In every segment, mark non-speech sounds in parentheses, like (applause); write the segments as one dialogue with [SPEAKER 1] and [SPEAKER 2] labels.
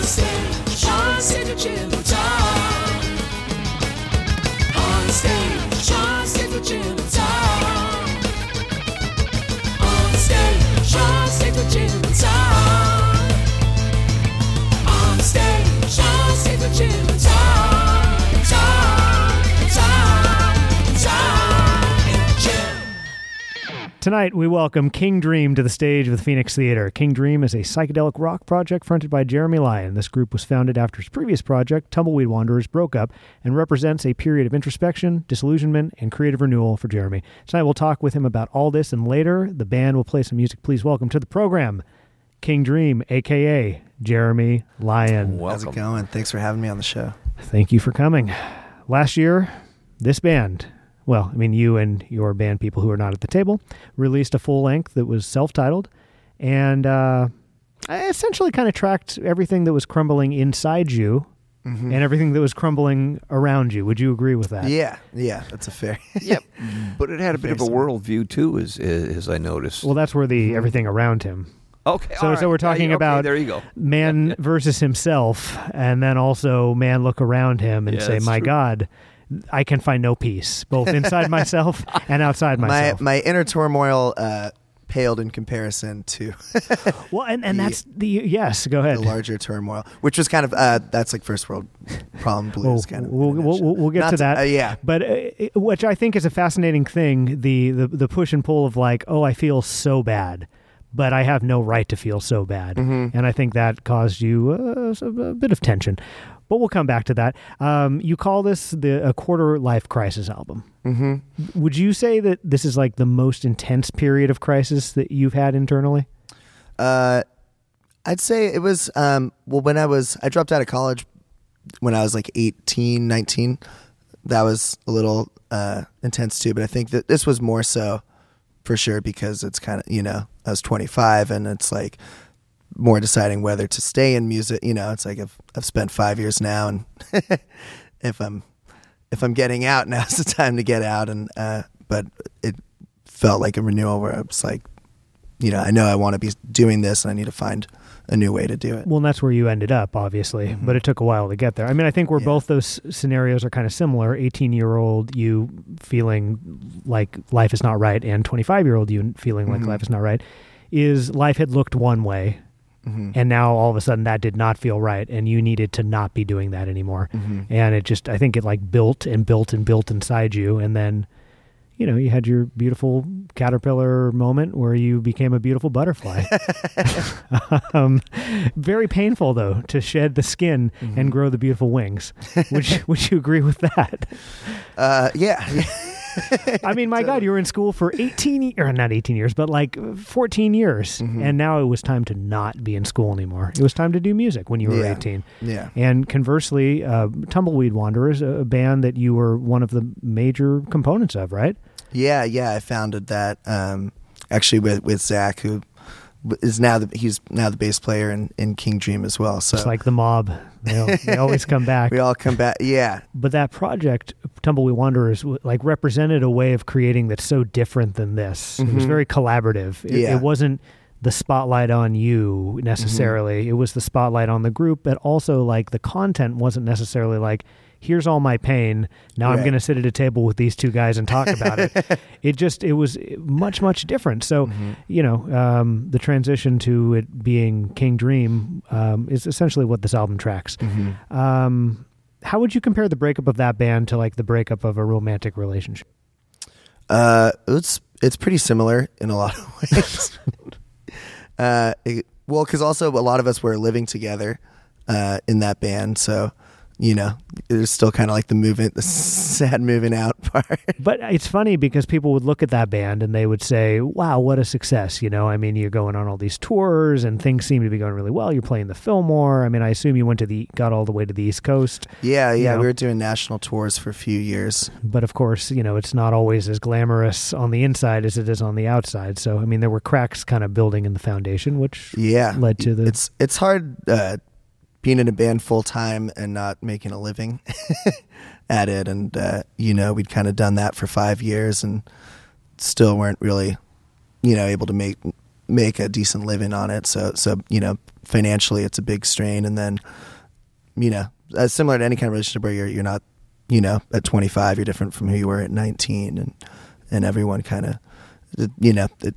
[SPEAKER 1] On stage, Sean Signature Talk. On stage, Sean Signature Talk. On stage, Sean Signature Talk.
[SPEAKER 2] Tonight, we welcome King Dream to the stage with Phoenix Theater. King Dream is a psychedelic rock project fronted by Jeremy Lyon. This group was founded after his previous project, Tumbleweed Wanderers, broke up and represents a period of introspection, disillusionment, and creative renewal for Jeremy. Tonight, we'll talk with him about all this, and later, the band will play some music. Please welcome to the program King Dream, aka Jeremy Lyon.
[SPEAKER 3] How's it going? Thanks for having me on the show.
[SPEAKER 2] Thank you for coming. Last year, this band, well, I mean, you and your band people who are not at the table, released a full length that was self titled. And uh, I essentially kind of tracked everything that was crumbling inside you and everything that was crumbling around you. Would you agree with that?
[SPEAKER 3] Yeah, yeah, that's a fair. (laughs)
[SPEAKER 4] Yep, (laughs) but it had a bit of a
[SPEAKER 3] Fair
[SPEAKER 4] worldview too, as as I noticed.
[SPEAKER 2] Well, that's where the everything around him.
[SPEAKER 4] okay,
[SPEAKER 2] So,
[SPEAKER 4] all
[SPEAKER 2] so we're
[SPEAKER 4] right. Yeah,
[SPEAKER 2] talking
[SPEAKER 4] okay,
[SPEAKER 2] about
[SPEAKER 4] There you go.
[SPEAKER 2] man versus himself, and then also man look around him and
[SPEAKER 4] Yeah,
[SPEAKER 2] say, "My
[SPEAKER 4] true.
[SPEAKER 2] God, I can find no peace, both inside (laughs) myself and outside myself."
[SPEAKER 3] my inner turmoil uh, paled in comparison to (laughs)
[SPEAKER 2] well, and, and
[SPEAKER 3] the-
[SPEAKER 2] that's the yes. Go ahead.
[SPEAKER 3] the larger turmoil, which was kind of uh, that's like first world problem
[SPEAKER 2] We'll,
[SPEAKER 3] kind of.
[SPEAKER 2] we'll, we'll, we'll, get
[SPEAKER 3] Not
[SPEAKER 2] to that.
[SPEAKER 3] uh, yeah,
[SPEAKER 2] But uh, it- which I think is a fascinating thing the, the the push and pull of like, oh, I feel so bad, but I have no right to feel so bad,
[SPEAKER 3] Mm-hmm.
[SPEAKER 2] and I think that caused you uh, a bit of tension. But we'll come back to that. Um, you call this the a quarter life crisis album. Mm-hmm. Would you say that this is like the most intense period of crisis that you've had internally?
[SPEAKER 3] Uh, I'd say it was um, well when I was I dropped out of college when I was like 18, 19. That was a little uh, intense too, but I think that this was more so for sure because it's kind of you know I was 25 and it's like more deciding whether to stay in music. You know, it's like I've I've spent five years now, and (laughs) if I'm if I'm getting out, (laughs) now's the time to get out. And uh, but it felt like a renewal where I was like, you know, I know I want to be doing this, and I need to find a new way to do it.
[SPEAKER 2] Well, and that's where you ended up, obviously, but it took a while to get there. I mean, I think where
[SPEAKER 3] Mm-hmm. Yeah.
[SPEAKER 2] both those scenarios are kind of similar 18 year old you feeling like life is not right, and 25 year old you feeling like
[SPEAKER 3] Mhm.
[SPEAKER 2] life is not right, is life had looked one way,
[SPEAKER 3] Mhm.
[SPEAKER 2] and now all of a sudden that did not feel right, and you needed to not be doing that anymore.
[SPEAKER 3] Mhm.
[SPEAKER 2] And it just, I think it like built and built and built inside you, and then. You know, you had your beautiful caterpillar moment where you became a beautiful butterfly. (laughs) (laughs) um, very painful though to shed the skin
[SPEAKER 3] Mm-hmm.
[SPEAKER 2] and grow the beautiful wings. Would you, would you agree with that? (laughs)
[SPEAKER 3] Uh, yeah. (laughs)
[SPEAKER 2] I mean, my God, you were in school for eighteen ye- or not eighteen years, but like fourteen years,
[SPEAKER 3] Mm-hmm.
[SPEAKER 2] and now it was time to not be in school anymore. It was time to do music when you were
[SPEAKER 3] Yeah.
[SPEAKER 2] eighteen.
[SPEAKER 3] yeah.
[SPEAKER 2] And conversely, uh, Tumbleweed Wanderers, a a band that you were one of the major components of, right?
[SPEAKER 3] Yeah, yeah, I founded that um, actually with with Zach, who is now the he's now the bass player in, in King Dream as well. So
[SPEAKER 2] It's like the mob; they, they always come (laughs) back.
[SPEAKER 3] we all come back. Yeah,
[SPEAKER 2] but that project tumbleweed wanderers like represented a way of creating that's so different than this it was
[SPEAKER 3] Mhm.
[SPEAKER 2] very collaborative it,
[SPEAKER 3] Yeah.
[SPEAKER 2] it wasn't the spotlight on you necessarily it was the spotlight on the group but also like the content wasn't necessarily like here's all my pain now i'm going to sit at a table with these two guys and talk about it (laughs) it just it was much much different so
[SPEAKER 3] Mm-hmm.
[SPEAKER 2] you know um, the transition to it being king dream um, is essentially what this album tracks
[SPEAKER 3] Mm-hmm.
[SPEAKER 2] um, how would you compare the breakup of that band to like the breakup of a romantic relationship?
[SPEAKER 3] uh, it's it's pretty similar in a lot of (laughs) ways. uh, it, well, because also a lot of us were living together uh, in that band, so you know, there's still kind of like the moving, the sad moving out (laughs) part.
[SPEAKER 2] But it's funny because people would look at that band and they would say, "Wow, what a success!" You know, I mean, you're going on all these tours and things seem to be going really well. You're playing the Fillmore. I mean, I assume you went to the got all the way to the East Coast,
[SPEAKER 3] yeah,
[SPEAKER 2] You
[SPEAKER 3] yeah,
[SPEAKER 2] know.
[SPEAKER 3] we were doing national tours for a few years.
[SPEAKER 2] but of course, you know, it's not always as glamorous on the inside as it is on the outside. So, I mean, there were cracks kind of building in the foundation, which
[SPEAKER 3] Yeah,
[SPEAKER 2] led to the
[SPEAKER 3] it's it's hard uh, being in a band full time and not making a living (laughs) at it. And uh, you know, we'd kind of done that for five years and still weren't really, you know, able to make make a decent living on it. So so you know financially it's a big strain, and then you know uh, similar to any kind of relationship where you're you're not you know at 25 you're different from who you were at 19, and and everyone kind of you know it,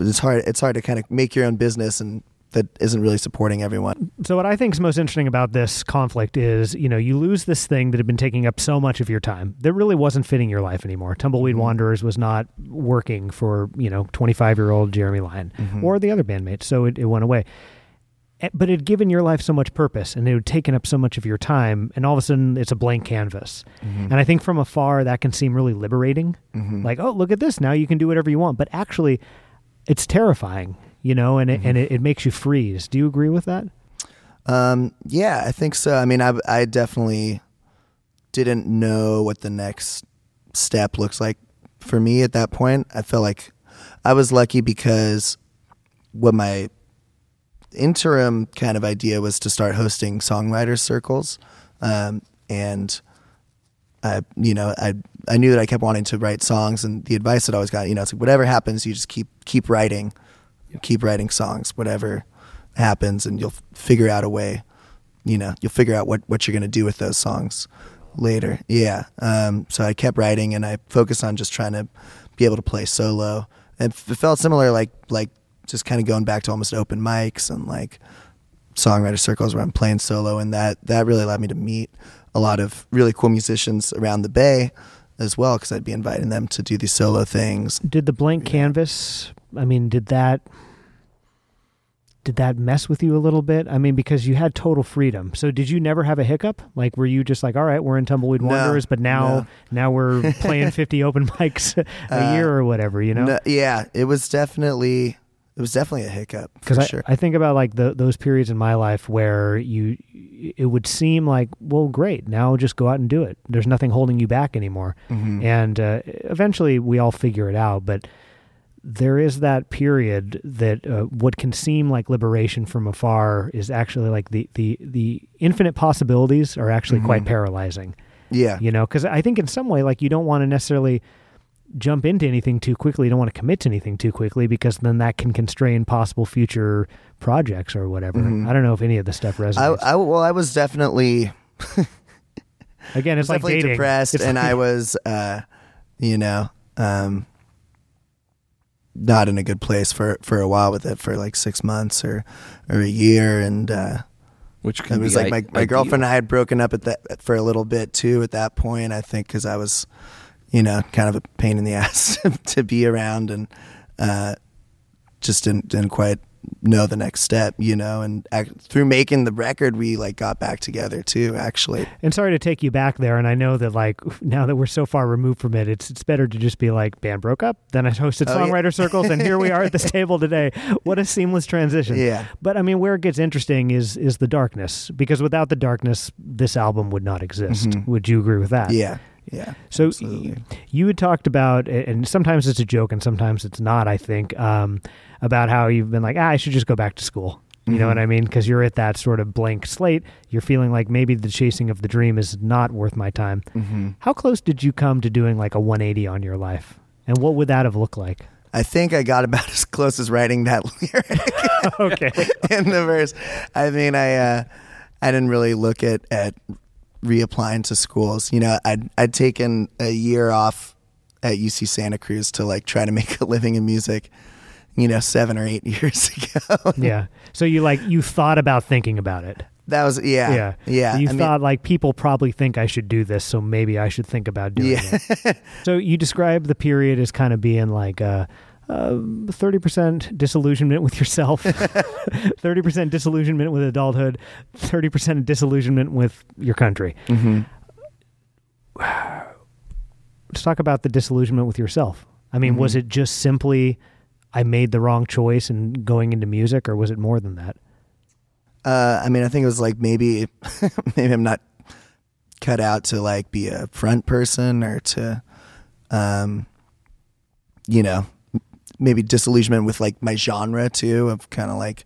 [SPEAKER 3] it's hard it's hard to kind of make your own business and that isn't really supporting everyone.
[SPEAKER 2] So what I think is most interesting about this conflict is, you know, you lose this thing that had been taking up so much of your time that really wasn't fitting your life anymore. Tumbleweed mm-hmm. Wanderers was not working for, you know, 25-year-old Jeremy Lyon mm-hmm. or the other bandmates, so it, it went away. Eh, But it had given your life so much purpose and it had taken up so much of your time, and all of a sudden it's a blank canvas. Mm-hmm. And I think from afar that can seem really liberating. Like, oh, look at this. Now you can do whatever you want. But actually, it's terrifying, you know, and it, and it, it makes you freeze. Do you agree with that?
[SPEAKER 3] Um, yeah, I think so. I mean, I I definitely didn't know what the next step looks like for me at that point. I felt like I was lucky because what my interim kind of idea was to start hosting songwriters circles, um, and I, you know, I I knew that I kept wanting to write songs, and the advice that I always got, you know, it's like whatever happens, you just keep keep writing, keep writing songs, whatever happens, and you'll figure out a way. You know, you'll figure out what what you're gonna do with those songs later. Yeah. Um, so I kept writing, and I focused on just trying to be able to play solo, and it felt similar, like like just kind of going back to almost open mics and like songwriter circles where I'm playing solo, and that that really allowed me to meet a lot of really cool musicians around the Bay as well, because I'd be inviting them to do these solo things.
[SPEAKER 2] Did the blank canvas? I mean, did that did that mess with you a little bit? I mean, because you had total freedom. So did you never have a hiccup? Like, were you just like, all right, we're in Tumbleweed
[SPEAKER 3] No,
[SPEAKER 2] Wanderers, but now
[SPEAKER 3] no.
[SPEAKER 2] now we're (laughs) playing fifty open mics a
[SPEAKER 3] Uh,
[SPEAKER 2] year or whatever, you know?
[SPEAKER 3] No, yeah, it was definitely it was definitely a hiccup for
[SPEAKER 2] Because I,
[SPEAKER 3] sure.
[SPEAKER 2] I think about like the, those periods in my life where you, it would seem like, well, great, now just go out and do it. There's nothing holding you back anymore.
[SPEAKER 3] Mhm.
[SPEAKER 2] And uh, eventually we all figure it out. But there is that period that uh, what can seem like liberation from afar is actually like the, the, the infinite possibilities are actually quite
[SPEAKER 3] Mhm.
[SPEAKER 2] paralyzing,
[SPEAKER 3] yeah,
[SPEAKER 2] you know? Because I think in some way, like you don't want to necessarily jump into anything too quickly. You don't want to commit to anything too quickly because then that can constrain possible future projects or whatever.
[SPEAKER 3] Mhm.
[SPEAKER 2] I don't know if any of this stuff
[SPEAKER 3] I,
[SPEAKER 2] resonates.
[SPEAKER 3] I well, I was definitely
[SPEAKER 2] Again, (laughs) it's like
[SPEAKER 3] definitely
[SPEAKER 2] dating.
[SPEAKER 3] depressed,
[SPEAKER 2] It's
[SPEAKER 3] and
[SPEAKER 2] like-
[SPEAKER 3] I was, uh, you know, um, not in a good place for for a while with it for like six months or or a year, and uh,
[SPEAKER 4] Which
[SPEAKER 3] it was like my my girlfriend and I had broken up at that for a little bit too. At that point, I think because I was, you know, kind of a pain in the (laughs) ass to be around, and uh, just didn't didn't quite know the next step, you know. And ac through making the record, we like got back together too. Actually,
[SPEAKER 2] And sorry to take you back there, and I know that like (laughs) now that we're so far removed from it, it's it's better to just be like band broke up. Then I hosted
[SPEAKER 3] Oh, yeah.
[SPEAKER 2] songwriter circles, and here we are at this (laughs) table today. What a seamless transition!
[SPEAKER 3] yeah,
[SPEAKER 2] But I mean, where it gets interesting is is the darkness, because without the darkness, this album would not exist.
[SPEAKER 3] Mhm.
[SPEAKER 2] Would you agree with that?
[SPEAKER 3] yeah, yeah.
[SPEAKER 2] So
[SPEAKER 3] absolutely.
[SPEAKER 2] you had talked about, and sometimes it's a joke, and sometimes it's not. I think um, about how you've been like, ah, I should just go back to school. You know
[SPEAKER 3] Mhm.
[SPEAKER 2] what I mean? Because you're at that sort of blank slate. You're feeling like maybe the chasing of the dream is not worth my time.
[SPEAKER 3] hmm
[SPEAKER 2] How close did you come to doing like a 180 on your life? And what would that have looked like?
[SPEAKER 3] I think I got about (laughs) as close as writing that (laughs) lyric (laughs)
[SPEAKER 2] okay.
[SPEAKER 3] in the verse. I mean, I uh, I didn't really look at at reapplying to schools. You know, I'd I'd taken a year off at UC Santa Cruz to like try to make a living in music. You know, seven or eight (laughs) years ago.
[SPEAKER 2] Yeah. So you like you thought about thinking about it.
[SPEAKER 3] that was yeah,
[SPEAKER 2] Yeah.
[SPEAKER 3] yeah.
[SPEAKER 2] You
[SPEAKER 3] I mean,
[SPEAKER 2] thought like people probably think I should do this, so maybe I should think about doing
[SPEAKER 3] yeah,
[SPEAKER 2] it. So you describe the period as kind of being like uh, thirty percent disillusionment with yourself, (laughs) (laughs) thirty percent disillusionment with adulthood, thirty percent disillusionment with your country.
[SPEAKER 3] hmm
[SPEAKER 2] Let's talk about the disillusionment with yourself. I mean, was
[SPEAKER 3] Mhm.
[SPEAKER 2] it just simply I made the wrong choice in going into music, or was it more than that?
[SPEAKER 3] Uh, I mean, I think it was like maybe (laughs) maybe I'm not cut out to like be a front person or to, um, you know, maybe disillusionment with like my genre too of kind of like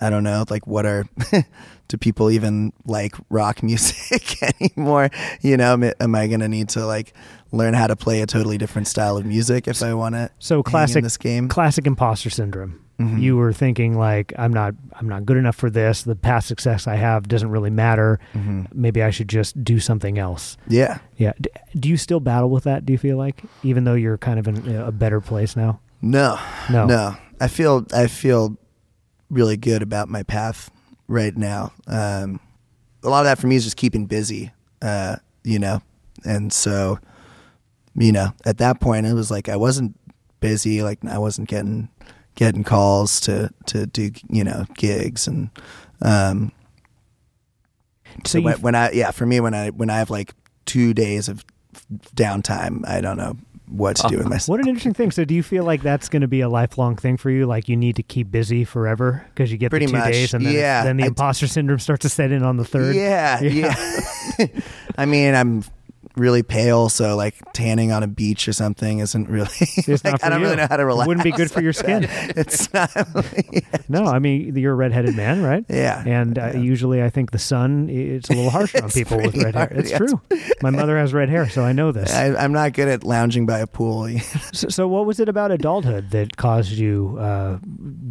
[SPEAKER 3] I don't know, like what are (laughs) do people even like rock (laughs) music (laughs) anymore? You know, am, am I gonna need to like learn how to play a totally different style of music if I want to.
[SPEAKER 2] So classic
[SPEAKER 3] this game.
[SPEAKER 2] classic imposter syndrome.
[SPEAKER 3] Mhm.
[SPEAKER 2] You were thinking like I'm not I'm not good enough for this. The past success I have doesn't really matter.
[SPEAKER 3] Mhm.
[SPEAKER 2] Maybe I should just do something else.
[SPEAKER 3] Yeah.
[SPEAKER 2] Yeah. D- do you still battle with that? Do you feel like even though you're kind of in a better place now?
[SPEAKER 3] No.
[SPEAKER 2] No.
[SPEAKER 3] No. I feel I feel really good about my path right now. Um, a lot of that for me is just keeping busy. Uh, you know, and so, you know, at that point it was like I wasn't busy. Like I wasn't getting getting calls to to do you know gigs and um.
[SPEAKER 2] So
[SPEAKER 3] So when, when I yeah for me when I when I have like two days of downtime I don't know what to do with uh-huh. myself.
[SPEAKER 2] What an interesting thing. So, do you feel like that's going to be a lifelong thing for you? Like you need to keep busy forever because you get
[SPEAKER 3] Pretty
[SPEAKER 2] the two
[SPEAKER 3] much.
[SPEAKER 2] days, and then,
[SPEAKER 3] Yeah.
[SPEAKER 2] then the
[SPEAKER 3] I-
[SPEAKER 2] imposter syndrome starts to set in on the third.
[SPEAKER 3] Yeah, (laughs)
[SPEAKER 2] Yeah.
[SPEAKER 3] yeah. (laughs) I mean, I'm really pale, so like tanning on a beach or something isn't really. Like, I don't
[SPEAKER 2] you.
[SPEAKER 3] really know how to relax.
[SPEAKER 2] It wouldn't be good for your skin. (laughs)
[SPEAKER 3] it's not.
[SPEAKER 2] No, I mean you're a redheaded man, right?
[SPEAKER 3] Yeah.
[SPEAKER 2] And uh,
[SPEAKER 3] Yeah.
[SPEAKER 2] usually, I think the sun it's a little harsher (laughs) on people with red hair. It's
[SPEAKER 3] yes.
[SPEAKER 2] true. My mother has red hair, so I know this.
[SPEAKER 3] I, I'm not good at lounging by a pool. (laughs)
[SPEAKER 2] So, so, what was it about adulthood that caused you uh,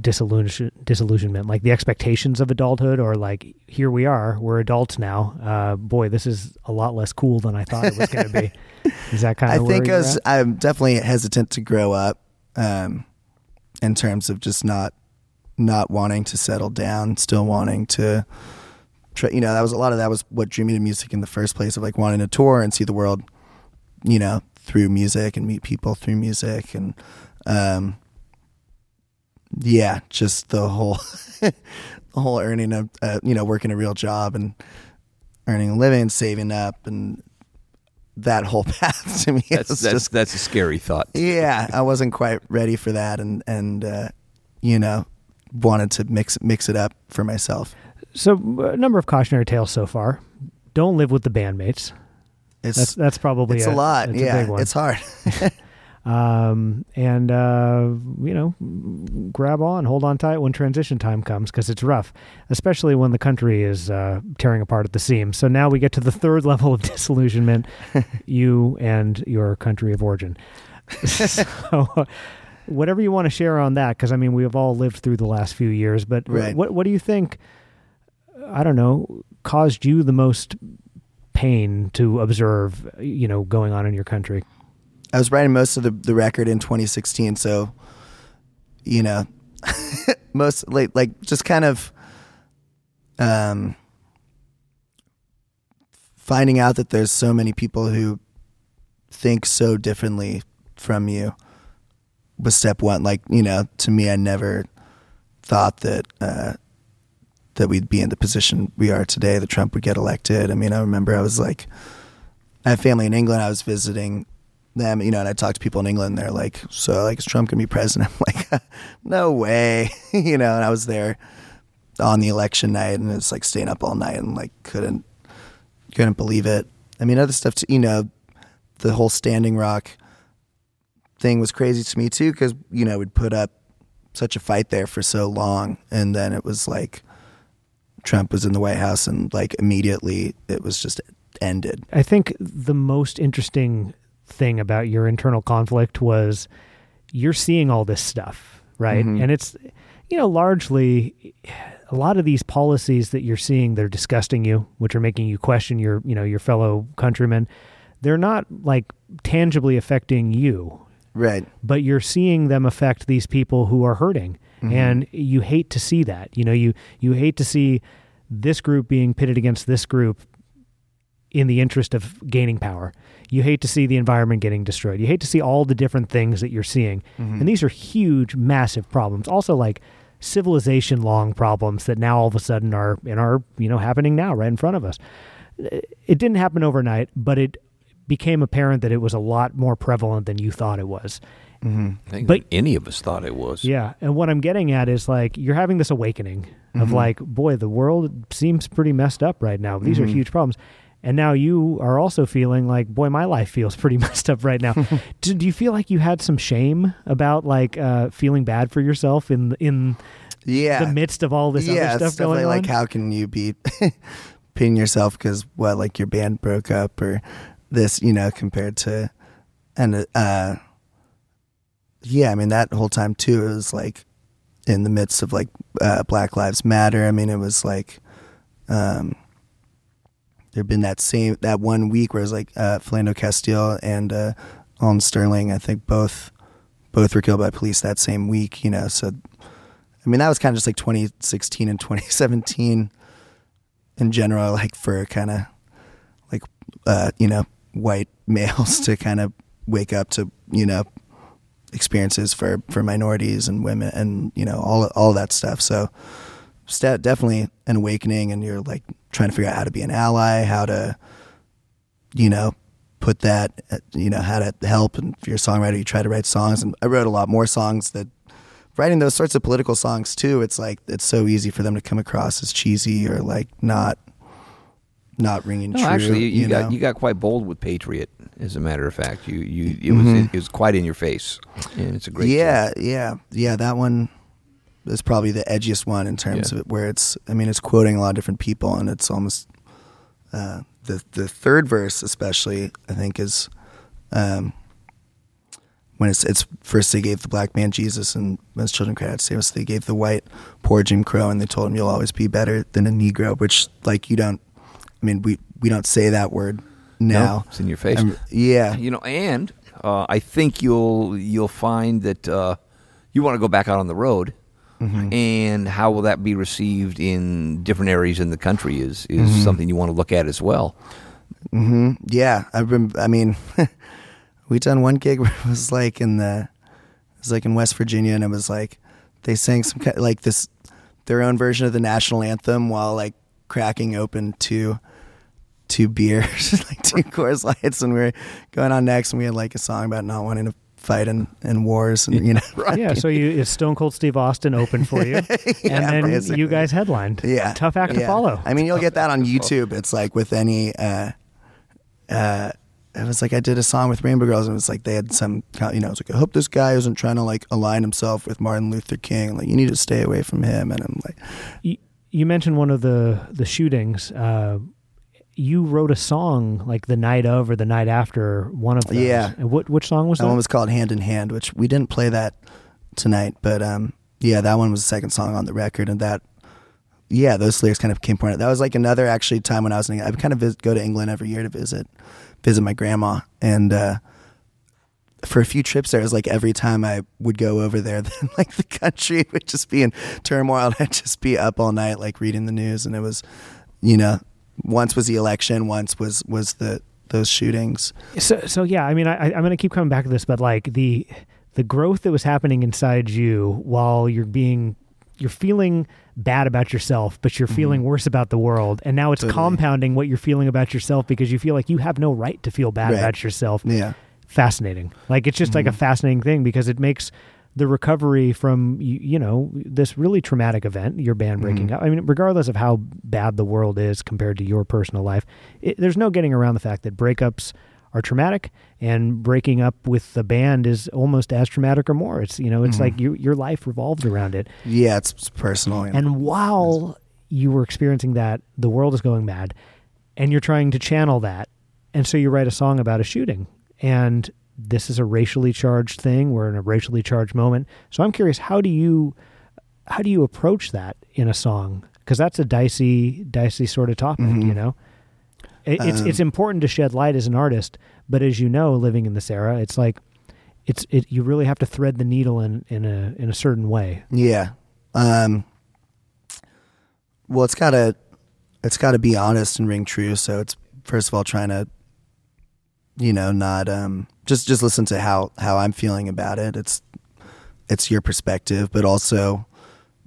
[SPEAKER 2] disillusion, disillusionment? Like the expectations of adulthood, or like here we are, we're adults now. Uh, boy, this is a lot less cool than I thought it was going to be. Is that kind of
[SPEAKER 3] think I was,
[SPEAKER 2] at?
[SPEAKER 3] I'm definitely hesitant to grow up, um, in terms of just not not wanting to settle down, still wanting to. Try, you know, that was a lot of that was what drew me to music in the first place of like wanting to tour and see the world, you know, through music and meet people through music and, um, yeah, just the whole, (laughs) the whole earning a, uh, you know, working a real job and earning a living, saving up, and that whole (laughs) path to me
[SPEAKER 4] That's that's,
[SPEAKER 3] just
[SPEAKER 4] that's a scary thought.
[SPEAKER 3] yeah, (laughs) I wasn't quite ready for that, and and uh, you know, wanted to mix mix it up for myself.
[SPEAKER 2] So, a number of cautionary tales so far. Don't live with the bandmates.
[SPEAKER 3] It's
[SPEAKER 2] That's that's probably
[SPEAKER 3] it's a, lot.
[SPEAKER 2] it's
[SPEAKER 3] yeah,
[SPEAKER 2] a big one.
[SPEAKER 3] it's hard. (laughs)
[SPEAKER 2] um, and uh, you know, grab on, hold on tight when transition time comes because it's rough, especially when the country is uh, tearing apart at the seams. So now we get to the third (laughs) level of disillusionment: (laughs) you and your country of origin. (laughs) so, whatever you want to share on that, because I mean, we have all lived through the last few years. But
[SPEAKER 3] Right.
[SPEAKER 2] what what do you think? I don't know, caused you the most pain to observe, you know, going on in your country?
[SPEAKER 3] I was writing most of the the record in 2016, so you know, (laughs) most like like just kind of um finding out that there's so many people who think so differently from you was step one. Like you know, to me, I never thought that uh, that we'd be in the position we are today. That Trump would get elected. I mean, I remember I was like, I have family in England. I was visiting them, you know, and I talked to people in England. They're like, "So, like, is Trump gonna be president?" I'm (laughs) like, "No way," (laughs) you know. And I was there on the election night, and it's like staying up all night and like couldn't couldn't believe it. I mean, other stuff, you know, the whole Standing Rock thing was crazy to me too, because you know we'd put up such a fight there for so long, and then it was like Trump was in the White House, and like immediately it was just ended.
[SPEAKER 2] I think the most interesting thing about your internal conflict was you're seeing all this stuff, right?
[SPEAKER 3] Mhm.
[SPEAKER 2] And it's, you know, largely a lot of these policies that you're seeing, they're disgusting you, which are making you question your, you know, your fellow countrymen. They're not like tangibly affecting you,
[SPEAKER 3] Right.
[SPEAKER 2] but you're seeing them affect these people who are hurting and you hate to see that you know you you hate to see this group being pitted against this group in the interest of gaining power you hate to see the environment getting destroyed you hate to see all the different things that you're seeing and these are huge massive problems also like civilization long problems that now all of a sudden are in our you know happening now right in front of us it didn't happen overnight but it became apparent that it was a lot more prevalent than you thought it was
[SPEAKER 3] Mm-hmm.
[SPEAKER 4] I think
[SPEAKER 2] But-
[SPEAKER 4] any of us thought it was.
[SPEAKER 2] yeah, and what I'm getting at is like you're having this awakening of
[SPEAKER 3] Mhm.
[SPEAKER 2] like, boy, the world seems pretty messed up right now. These are
[SPEAKER 3] Mhm.
[SPEAKER 2] huge problems. And now you are also feeling like, boy, my life feels pretty (laughs) messed up right now. (laughs) do, do you feel like you had some shame about like uh, feeling bad for yourself in in
[SPEAKER 3] Yeah.
[SPEAKER 2] the midst of all this
[SPEAKER 3] yeah,
[SPEAKER 2] other stuff going
[SPEAKER 3] definitely
[SPEAKER 2] on?
[SPEAKER 3] like how can you be (laughs) pin yourself because what like your band broke up or this, you know, compared to and uh, yeah, I mean that whole time too. It was like in the midst of like uh, Black Lives Matter. I mean, it was like um, there'd been that same that one week where it was like uh, Philando Castile and uh, Sterling. I think both both were killed by police that same week. You know, so I mean that was kind of just like 2016 and 2017 in general, like for kind of like uh, you know white (laughs) males to kind of wake up to you know experiences for for minorities and women and you know all all that stuff. So definitely an awakening, and you're like trying to figure out how to be an ally, how to you know put that you know how to help. And if you're a songwriter, you try to write songs, and I wrote a lot more songs that. Writing those sorts of political songs too, it's like it's so easy for them to come across as cheesy or like not, not ringing
[SPEAKER 4] No,
[SPEAKER 3] true.
[SPEAKER 4] actually, you,
[SPEAKER 3] you
[SPEAKER 4] got
[SPEAKER 3] know?
[SPEAKER 4] you got quite bold with Patriot. As a matter of fact, you you it
[SPEAKER 3] Mhm.
[SPEAKER 4] was it, was quite in your face, and it's a great.
[SPEAKER 3] yeah, yeah, yeah. That one is probably the edgiest one in terms
[SPEAKER 4] Yeah.
[SPEAKER 3] of it, where it's. I mean, it's quoting a lot of different people, and it's almost uh, the the third verse, especially. I think is um, when it's it's first they gave the black man Jesus, and his children cried save us. They gave the white poor Jim Crow, and they told him you'll always be better than a Negro. Which like you don't. I mean, we we don't say that word
[SPEAKER 4] No,
[SPEAKER 3] now.
[SPEAKER 4] it's in your face.
[SPEAKER 3] Um, yeah,
[SPEAKER 4] you know, and uh, I think you'll you'll find that uh, you want to go back out on the road,
[SPEAKER 3] Mm-hmm.
[SPEAKER 4] and how will that be received in different areas in the country is is
[SPEAKER 3] Mm-hmm.
[SPEAKER 4] something you want to look at as well.
[SPEAKER 3] hmm Yeah, I've been. I mean, (laughs) we done one gig where it was like in the, it was like in West Virginia, and it was like they sang some kind like this, their own version of the national anthem while like cracking open two, two beers, (laughs) like two Coors Lights, and we were going on next, and we had like a song about not wanting to fight in, in wars, and you know, (laughs)
[SPEAKER 2] Yeah, so you it's Stone Cold Steve Austin open for you, (laughs) and
[SPEAKER 3] Yeah,
[SPEAKER 2] then
[SPEAKER 3] basically.
[SPEAKER 2] you guys headlined.
[SPEAKER 3] Yeah.
[SPEAKER 2] tough act to follow.
[SPEAKER 3] I mean, you'll get that on YouTube. It's like with any. Uh, uh, it was like I did a song with Rainbow Girls, and it was like they had some, kind- you know, it's like I hope this guy isn't trying to like align himself with Martin Luther King. Like you need to stay away from him. And I'm like,
[SPEAKER 2] you, you mentioned one of the the shootings. Uh, you wrote a song like the night of or the night after one of those.
[SPEAKER 3] Yeah.
[SPEAKER 2] And what which song was
[SPEAKER 3] that
[SPEAKER 2] that?
[SPEAKER 3] one was called Hand in Hand, which we didn't play that tonight, but um, yeah, that one was the second song on the record, and that. Yeah, those lyrics kind of came pointed. That was like another actually time when I was in. I would kind of vis- go to England every year to visit, visit my grandma, and uh, for a few trips there, it was like every time I would go over there, (laughs) then like the country (laughs) would just be in turmoil. (laughs) I'd just be up all night, like reading the news, and it was, you know, once was the election, once was was the those shootings.
[SPEAKER 2] So, so yeah, I mean, I, I'm going to keep coming back to this, but like the the growth that was happening inside you while you're being you're feeling bad about yourself, but you're feeling worse about the world, and now it's
[SPEAKER 3] Mm-hmm. Totally.
[SPEAKER 2] compounding what you're feeling about yourself because you feel like you have no right to feel bad
[SPEAKER 3] Right.
[SPEAKER 2] about yourself.
[SPEAKER 3] Yeah,
[SPEAKER 2] Fascinating, like it's just like a fascinating thing because it makes the recovery from you, you know this really traumatic event, your band breaking mm-hmm. up. I mean, regardless of how bad the world is compared to your personal life, it, there's no getting around the fact that breakups are traumatic, and breaking up with the band is almost as traumatic or more. It's you know, it's mm-hmm. like you, your life revolves around it.
[SPEAKER 3] yeah, it's, it's personal. you know.
[SPEAKER 2] And while you were experiencing that, the world is going mad, and you're trying to channel that, and so you write a song about a shooting, and this is a racially charged thing. We're in a racially charged moment. So I'm curious, how do you how do you approach that in a song? Because that's a dicey, dicey sort of topic. You know, it, it's it's important to shed light as an artist, but as you know, living in this era, it's like it's it. You really have to thread the needle in in a in a certain way.
[SPEAKER 3] Yeah. Um, well, it's gotta, it's gotta be honest and ring true. So it's first of all trying to, you know, not um, just just listen to how how I'm feeling about it. It's it's your perspective, but also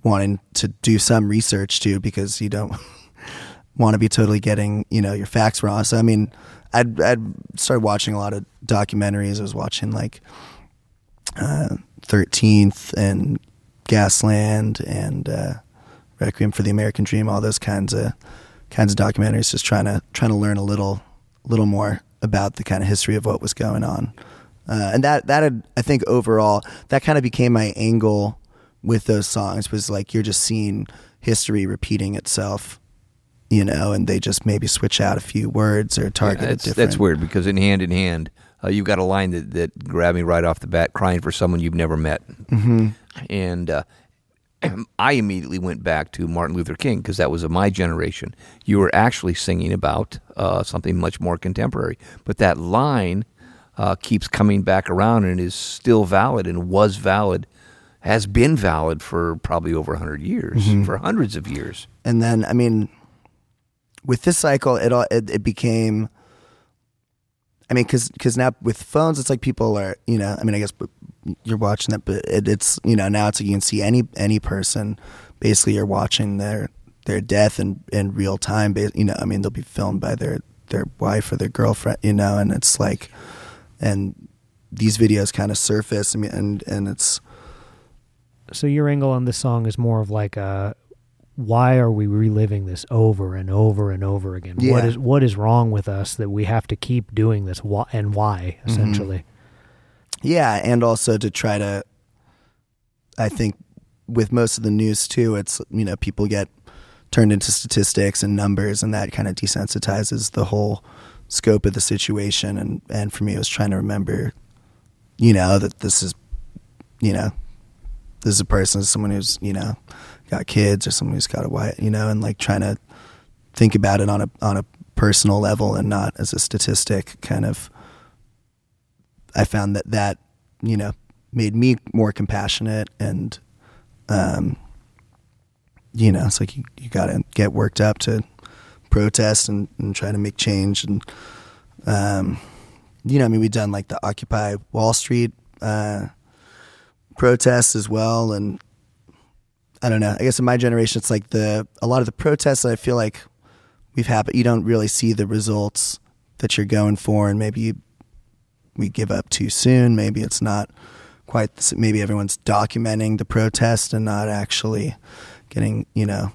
[SPEAKER 3] wanting to do some research too, because you don't (laughs) want to be totally getting you know your facts wrong. So I mean, I'd I'd started watching a lot of documentaries. I was watching like uh, Thirteenth and Gasland and uh, Requiem for the American Dream, all those kinds of kinds of documentaries. Just trying to trying to learn a little little more about the kind of history of what was going on, uh, and that that had, I think overall that kind of became my angle with those songs was like you're just seeing history repeating itself, you know, and they just maybe switch out a few words or target
[SPEAKER 4] Yeah, that's,
[SPEAKER 3] different.
[SPEAKER 4] that's weird because in hand in hand, uh, you've got a line that, that grabbed me right off the bat, crying for someone you've never met. Mm-hmm. And uh, (clears throat) I immediately went back to Martin Luther King because that was of my generation. You were actually singing about uh, something much more contemporary. But that line uh, keeps coming back around and is still valid and was valid, has been valid for probably over 100 years, for hundreds of years.
[SPEAKER 3] and then I mean, with this cycle, it all it, it became. I mean, because because now with phones, it's like people are you know. I mean, I guess you're watching that, but it, it's you know now it's like you can see any any person. Basically, you're watching their their death in in real time. You know, I mean, they'll be filmed by their their wife or their girlfriend. You know, and it's like, and these videos kind of surface. I mean, and and it's
[SPEAKER 2] So your angle on this song is more of like a why are we reliving this over and over and over again? What
[SPEAKER 3] Yeah.
[SPEAKER 2] is what is wrong with us that we have to keep doing this why, and why
[SPEAKER 3] Mm-hmm.
[SPEAKER 2] essentially?
[SPEAKER 3] Yeah, and also to try to, I think, with most of the news too, it's you know people get turned into statistics and numbers, and that kind of desensitizes the whole scope of the situation. And and for me, it was trying to remember, you know, that this is, you know, this is a person, someone who's you know got kids or someone who's got a wife, you know, and like trying to think about it on a on a personal level and not as a statistic kind of I found that that you know made me more compassionate and um you know it's like you, you gotta get worked up to protest and, and try to make change and um you know I mean we've done like the Occupy Wall Street uh protests as well and I don't know I guess in my generation it's like the a lot of the protests that I feel like we've had but you don't really see the results that you're going for and maybe you we give up too soon. Maybe it's not quite. The, maybe everyone's documenting the protest and not actually getting, you know,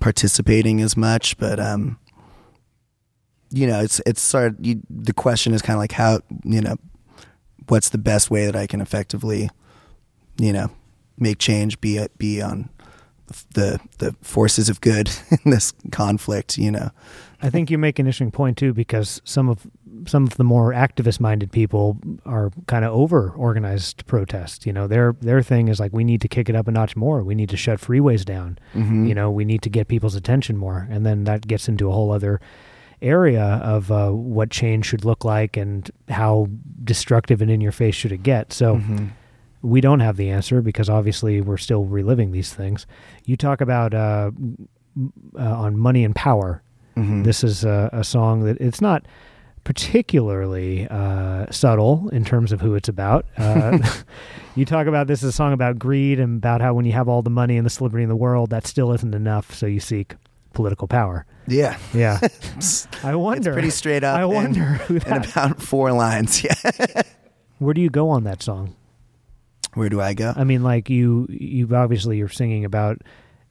[SPEAKER 3] participating as much. But um, you know, it's it's sort of you, the question is kind of like how you know, what's the best way that I can effectively, you know, make change, be be on the the forces of good (laughs) in this conflict. You know,
[SPEAKER 2] I think you make an interesting point too, because some of some of the more activist-minded people are kind of over organized protest. You know, their their thing is like we need to kick it up a notch more. We need to shut freeways down. You know, we need to get people's attention more, and then that gets into a whole other area of uh, what change should look like and how destructive and in your face should it get. So we don't have the answer because obviously we're still reliving these things. You talk about uh, uh, on money and power. This is a, a song that it's not particularly uh, subtle in terms of who it's about. Uh, (laughs) you talk about this is a song about greed and about how when you have all the money and the celebrity in the world, that still isn't enough. So you seek political power.
[SPEAKER 3] yeah,
[SPEAKER 2] Yeah, (laughs) I wonder.
[SPEAKER 3] pretty straight up.
[SPEAKER 2] I wonder who
[SPEAKER 3] in about four lines. (laughs) Yeah.
[SPEAKER 2] Where do you go on that song?
[SPEAKER 3] Where do I go?
[SPEAKER 2] I mean, like you, you obviously you're singing about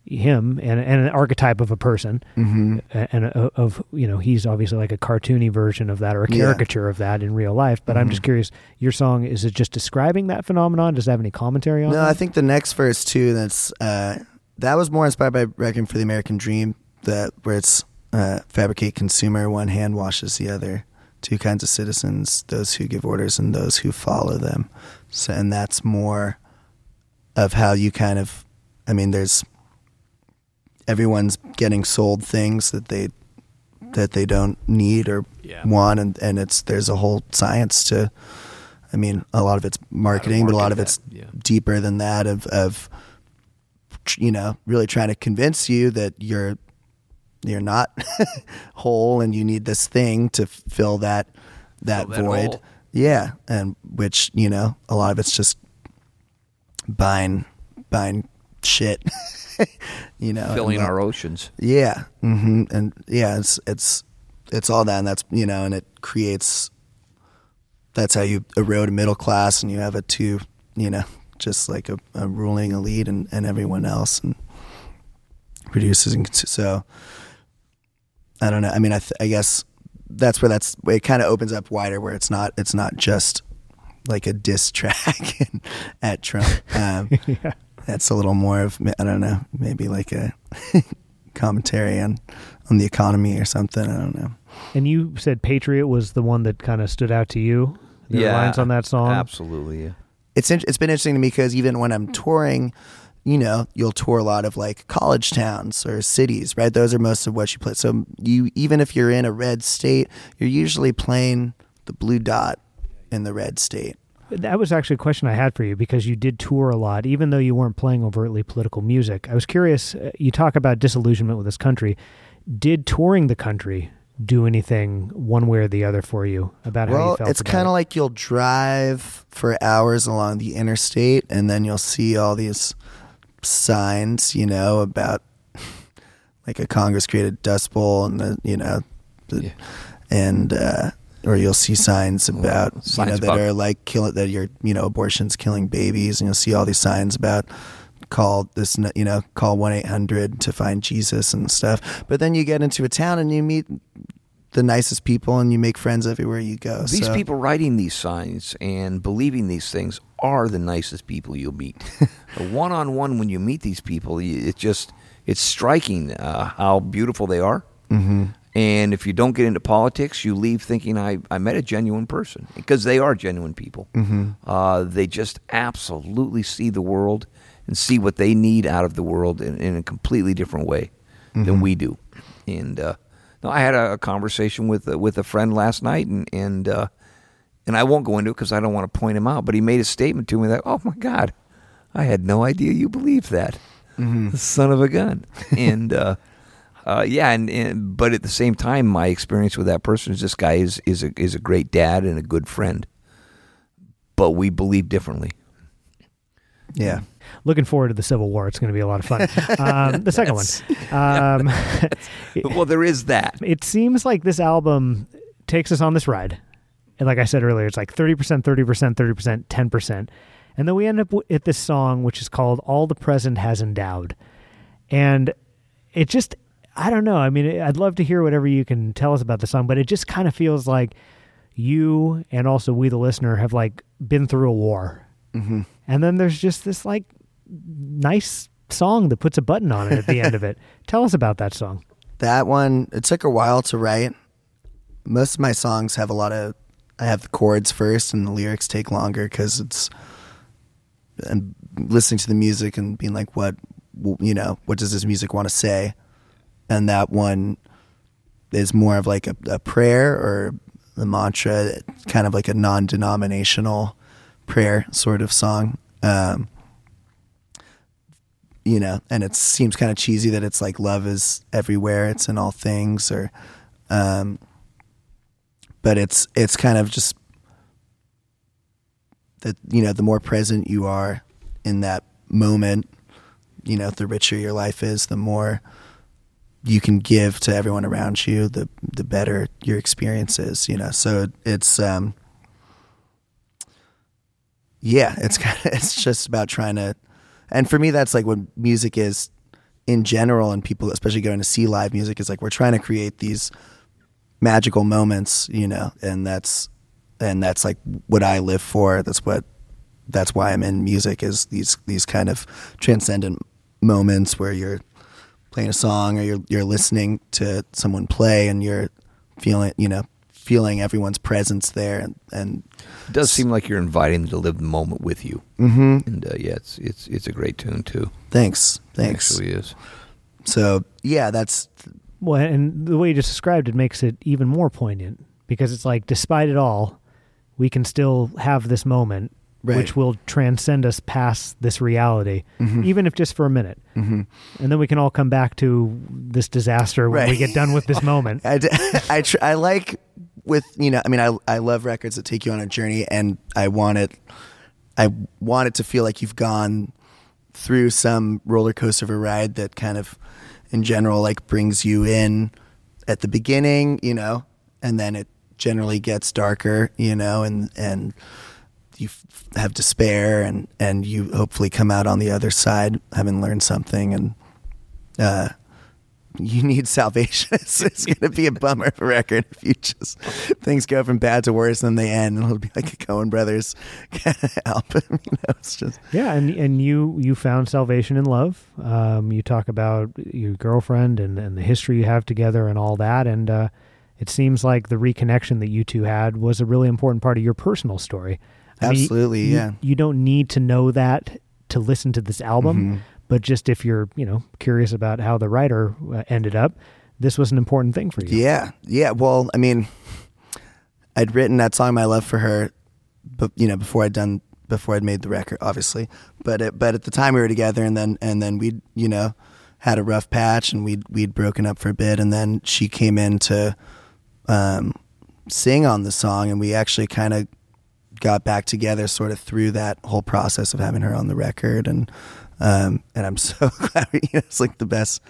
[SPEAKER 2] him and, and an archetype of a person,
[SPEAKER 3] Mm-hmm.
[SPEAKER 2] and a, of you know he's obviously like a cartoony version of that or a
[SPEAKER 3] Yeah.
[SPEAKER 2] caricature of that in real life. But I'm just curious, your song is it just describing that phenomenon? Does it have any commentary on? It?
[SPEAKER 3] No,
[SPEAKER 2] that?
[SPEAKER 3] I think the next verse too. That's uh, that was more inspired by Requiem for the American Dream. That where it's uh, fabricate consumer, one hand washes the other. Two kinds of citizens: those who give orders and those who follow them. So, and that's more of how you kind of. I mean, there's everyone's getting sold things that they that they don't need or
[SPEAKER 4] Yeah.
[SPEAKER 3] want, and and it's there's a whole science to. I mean, a lot of it's marketing, but a lot of
[SPEAKER 4] market
[SPEAKER 3] it's
[SPEAKER 4] yeah.
[SPEAKER 3] deeper than that. Of of you know, really trying to convince you that you're you're not (laughs) whole and you need this thing to fill that that
[SPEAKER 4] Fill that
[SPEAKER 3] void.
[SPEAKER 4] hole.
[SPEAKER 3] Yeah, and which you know, a lot of it's just buying buying shit. (laughs) you know,
[SPEAKER 4] Filling our oceans.
[SPEAKER 3] yeah, hmm and yeah, it's it's it's all that, and that's you know, and it creates. That's how you erode a middle class, and you have a two, you know, just like a, a ruling elite and, and everyone else, and produces and so. I don't know. I mean, I th- I guess that's where that's it kind of opens up wider, where it's not it's not just like a diss (laughs) track at Trump. Um, (laughs)
[SPEAKER 2] yeah.
[SPEAKER 3] that's a little more of I don't know, maybe like a (laughs) commentary on on the economy or something. I don't know.
[SPEAKER 2] And you said Patriot was the one that kind of stood out to you. There were lines on that song.
[SPEAKER 4] Absolutely. Yeah.
[SPEAKER 3] It's in- it's been interesting to me because even when I'm touring, you know, you'll tour a lot of like college towns or cities, right? Those are most of what you play. So you even if you're in a red state, you're usually playing the blue dot in the red state.
[SPEAKER 2] That was actually a question I had for you because you did tour a lot, even though you weren't playing overtly political music. I was curious. uh, You talk about disillusionment with this country. Did touring the country do anything one way or the other for you about how you felt?
[SPEAKER 3] it's kind
[SPEAKER 2] it?
[SPEAKER 3] of like you'll drive for hours along the interstate, and then you'll see all these signs, you know, about (laughs) like a Congress created dust bowl, and the you know, the,
[SPEAKER 4] Yeah.
[SPEAKER 3] and uh, or you'll see signs about you
[SPEAKER 4] signs
[SPEAKER 3] know that are like kill that you're you know abortions killing babies, and you'll see all these signs about call this you know call one eight hundred to find Jesus and stuff. But then you get into a town and you meet the nicest people and you make friends everywhere you go.
[SPEAKER 4] These
[SPEAKER 3] so.
[SPEAKER 4] people writing these signs and believing these things are the nicest people you'll meet. One on one, when you meet these people, it's just it's striking uh, how beautiful they are. Mm-hmm. And if you don't get into politics, you leave thinking I, I met a genuine person because they are genuine people. Mm-hmm. Uh, they just absolutely see the world and see what they need out of the world in, in a completely different way than we do. And uh, no, I had a, a conversation with uh, with a friend last night, and and uh, and I won't go into it because I don't want to point him out. But he made a statement to me that, oh my God, I had no idea you believed that, (laughs) son of a gun. and uh, uh, yeah, and, and but at the same time, my experience with that person is this guy is is a is a great dad and a good friend, but we believe differently.
[SPEAKER 3] yeah.
[SPEAKER 2] Looking forward to the Civil War. It's going to be a lot of fun. (laughs) Um, the second one. Um, (laughs)
[SPEAKER 4] well, there is that.
[SPEAKER 2] it seems like this album takes us on this ride. And like I said earlier, it's like 30%, 30%, 30%, 10%. And then we end up at this song, which is called All the Present Has Endowed. And it just, I don't know. I mean, I'd love to hear whatever you can tell us about the song, but it just kind of feels like you and also we, the listener, have like been through a war.
[SPEAKER 3] Mm-hmm.
[SPEAKER 2] And then there's just this like nice song that puts a button on it at the end of it. (laughs) Tell us about that song.
[SPEAKER 3] That one, it took a while to write. Most of my songs have a lot of, I have the chords first and the lyrics take longer because it's, and listening to the music and being like, what, you know, what does this music want to say? And that one is more of like a, a prayer or a mantra, kind of like a non denominational prayer sort of song. Um, you know, and it seems kind of cheesy that it's like love is everywhere, it's in all things, or, um, but it's it's kind of just that you know the more present you are in that moment, you know, the richer your life is, the more you can give to everyone around you, the the better your experience is, you know. So it's um, yeah, it's kind of (laughs) it's just about trying to and for me that's like what music is in general and people especially going to see live music is like we're trying to create these magical moments you know and that's and that's like what i live for that's what that's why i'm in music is these these kind of transcendent moments where you're playing a song or you're you're listening to someone play and you're feeling you know feeling everyone's presence there and and
[SPEAKER 4] It does seem like you're inviting them to live the moment with you,
[SPEAKER 3] mm-hmm.
[SPEAKER 4] and uh, yeah, it's it's it's a great tune too.
[SPEAKER 3] thanks
[SPEAKER 4] It
[SPEAKER 3] thanks
[SPEAKER 4] actually is.
[SPEAKER 3] so yeah that's
[SPEAKER 2] Well, and the way you just described it makes it even more poignant because it's like, despite it all, we can still have this moment,
[SPEAKER 3] Right.
[SPEAKER 2] which will transcend us past this reality,
[SPEAKER 3] Mm-hmm.
[SPEAKER 2] even if just for a minute. Mm-hmm. And then we can all come back to this disaster when we get done with this moment. (laughs)
[SPEAKER 3] I, d- I, tr- I like with you know I mean I I love records that take you on a journey and I want it I want it to feel like you've gone through some roller coaster of a ride that kind of in general like brings you in at the beginning you know and then it generally gets darker you know and and you f- have despair and and you hopefully come out on the other side having learned something and uh you need salvation. (laughs) It's, it's going to be a bummer record if you just things go from bad to worse and they end. and It'll be like a Coen Brothers kind (laughs) of album. You know, it's just
[SPEAKER 2] Yeah, and and you you found salvation in love. Um, you talk about your girlfriend and, and the history you have together and all that, and uh, it seems like the reconnection that you two had was a really important part of your personal story. I mean,
[SPEAKER 3] Absolutely,
[SPEAKER 2] you-
[SPEAKER 3] yeah.
[SPEAKER 2] You don't need to know that to listen to this album,
[SPEAKER 3] Mm-hmm.
[SPEAKER 2] But just if you're you know curious about how the writer uh, ended up, this was an important thing for you.
[SPEAKER 3] Yeah, yeah. Well, I mean, I'd written that song "My Love for Her," but you know, before I'd done before I'd made the record, obviously. But it, but at the time we were together, and then and then we'd you know had a rough patch, and we'd we'd broken up for a bit, and then she came in to um, sing on the song, and we actually kind of got back together sort of through that whole process of having her on the record, and um, and I'm (laughs) so glad. You know, it's like the best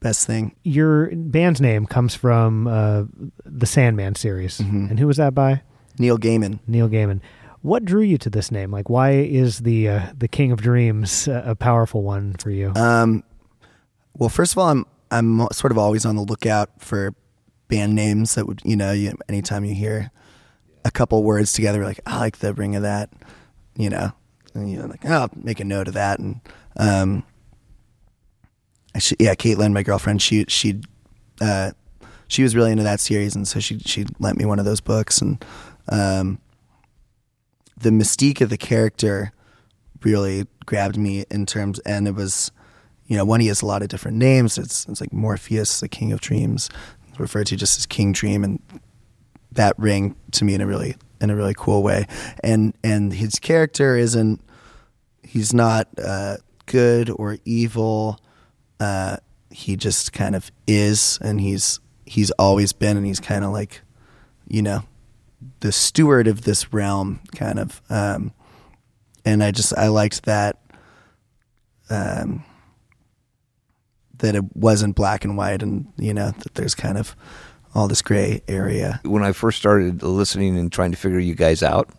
[SPEAKER 3] best thing.
[SPEAKER 2] Your band's name comes from uh, the Sandman series,
[SPEAKER 3] Mm-hmm.
[SPEAKER 2] and who was that by?
[SPEAKER 3] Neil Gaiman.
[SPEAKER 2] Neil Gaiman. What drew you to this name? Like, why is the uh, the King of Dreams uh, a powerful one for you?
[SPEAKER 3] Um, well, first of all, I'm I'm sort of always on the lookout for band names that would you know you, anytime you hear a couple words together, like I like the ring of that, you know, and you know, like oh, I'll make a note of that, and um, yeah, Caitlin, my girlfriend, she she uh, she was really into that series, and so she she lent me one of those books, and um, the mystique of the character really grabbed me in terms, and it was, you know, one he has a lot of different names. It's it's like Morpheus, the King of Dreams, referred to just as King Dream, and that ring to me in a really in a really cool way. And and his character isn't he's not uh, good or evil. Uh, he just kind of is, and he's he's always been, and he's kind of like, you know, the steward of this realm, kind of. Um, and I just I liked that. Um, that it wasn't black and white, and you know that there's kind of all this gray area.
[SPEAKER 4] when I first started listening and trying to figure you guys out,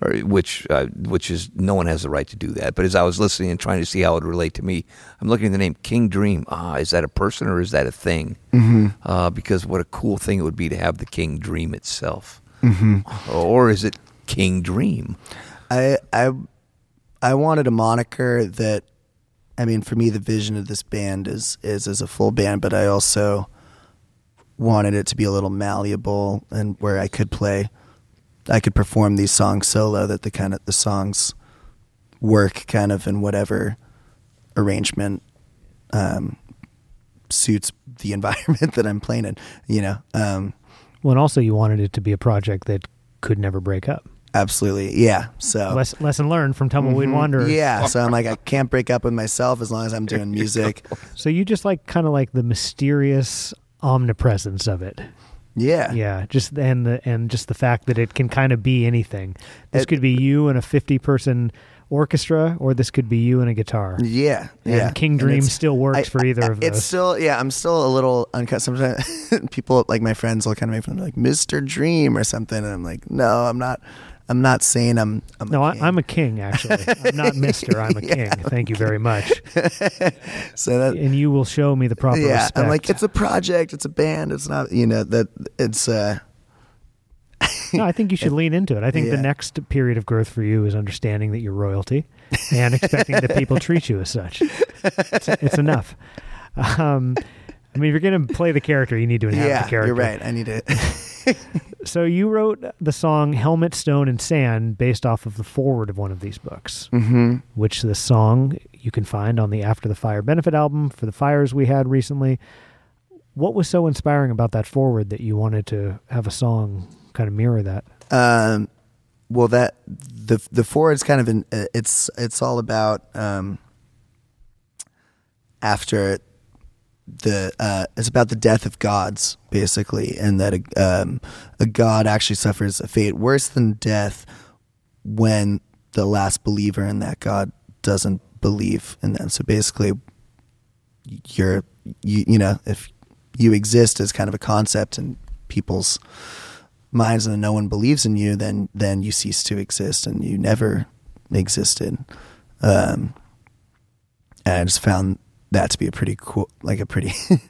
[SPEAKER 4] or which uh, which is no one has the right to do that. But as I was listening and trying to see how it would relate to me, I'm looking at the name King Dream. Ah, is that a person or is that a thing? Mm-hmm. Uh, because what a cool thing it would be to have the King Dream itself, mm-hmm. or is it King Dream?
[SPEAKER 3] I I I wanted a moniker that I mean for me the vision of this band is is as a full band but I also wanted it to be a little malleable and where I could play I could perform these songs solo that the kind of the songs work kind of in whatever arrangement um, suits the (laughs) environment that I'm playing in you know um,
[SPEAKER 2] well, and also you wanted it to be a project that could never break up.
[SPEAKER 3] absolutely yeah so
[SPEAKER 2] Les- lesson learned from Tumbleweed Wanderers.
[SPEAKER 3] Mm-hmm. Yeah, so I'm like, I can't break up with myself as long as I'm doing music.
[SPEAKER 2] So you just like kind of like the mysterious omnipresence of it.
[SPEAKER 3] Yeah,
[SPEAKER 2] Yeah, just and the and just the fact that it can kind of be anything. This
[SPEAKER 3] It-
[SPEAKER 2] could be you and a 50 person orchestra or this could be you and a guitar.
[SPEAKER 3] yeah,
[SPEAKER 2] And
[SPEAKER 3] yeah.
[SPEAKER 2] King Dream still works
[SPEAKER 3] I-
[SPEAKER 2] for either
[SPEAKER 3] I-
[SPEAKER 2] of those.
[SPEAKER 3] It's still, yeah, I'm still a little uncut. Sometimes (laughs) people, like my friends, will kind of make fun of me, like Mr. Dream or something, and I'm like, no, I'm not. I'm not saying I'm. I'm
[SPEAKER 2] no,
[SPEAKER 3] a
[SPEAKER 2] I. I'm a king actually. I'm (laughs) not Mister. I'm a king. Thank you very much. (laughs)
[SPEAKER 3] so that
[SPEAKER 2] And you will show me the proper
[SPEAKER 3] yeah,
[SPEAKER 2] respect.
[SPEAKER 3] I'm like, it's a project, it's a band, it's not, you know, that it's. uh (laughs)
[SPEAKER 2] no, I think you should lean into it. I think the next period of growth for you is understanding that you're royalty and expecting that people treat you as such. It's, it's enough. Um, I mean, if you're going to play the character, you need to inhabit
[SPEAKER 3] Yeah,
[SPEAKER 2] the character.
[SPEAKER 3] you're right. I need to.
[SPEAKER 2] So you wrote the song "Helmet, Stone, and Sand" based off of the foreword of one of these books,
[SPEAKER 3] hmm
[SPEAKER 2] which the song you can find on the After the Fire benefit album for the fires we had recently. What was so inspiring about that foreword that you wanted to have a song kind of mirror that?
[SPEAKER 3] Um, well, that the the foreword's kind of an uh, it's it's all about um, after the uh, it's about the death of gods basically, and that a, um, a god actually suffers a fate worse than death when the last believer in that god doesn't believe in them. So basically, you're you you know if you exist as kind of a concept in people's minds and no one believes in you, then then you cease to exist and you never existed. Um, and I just found that to be a pretty cool, like a pretty, (laughs)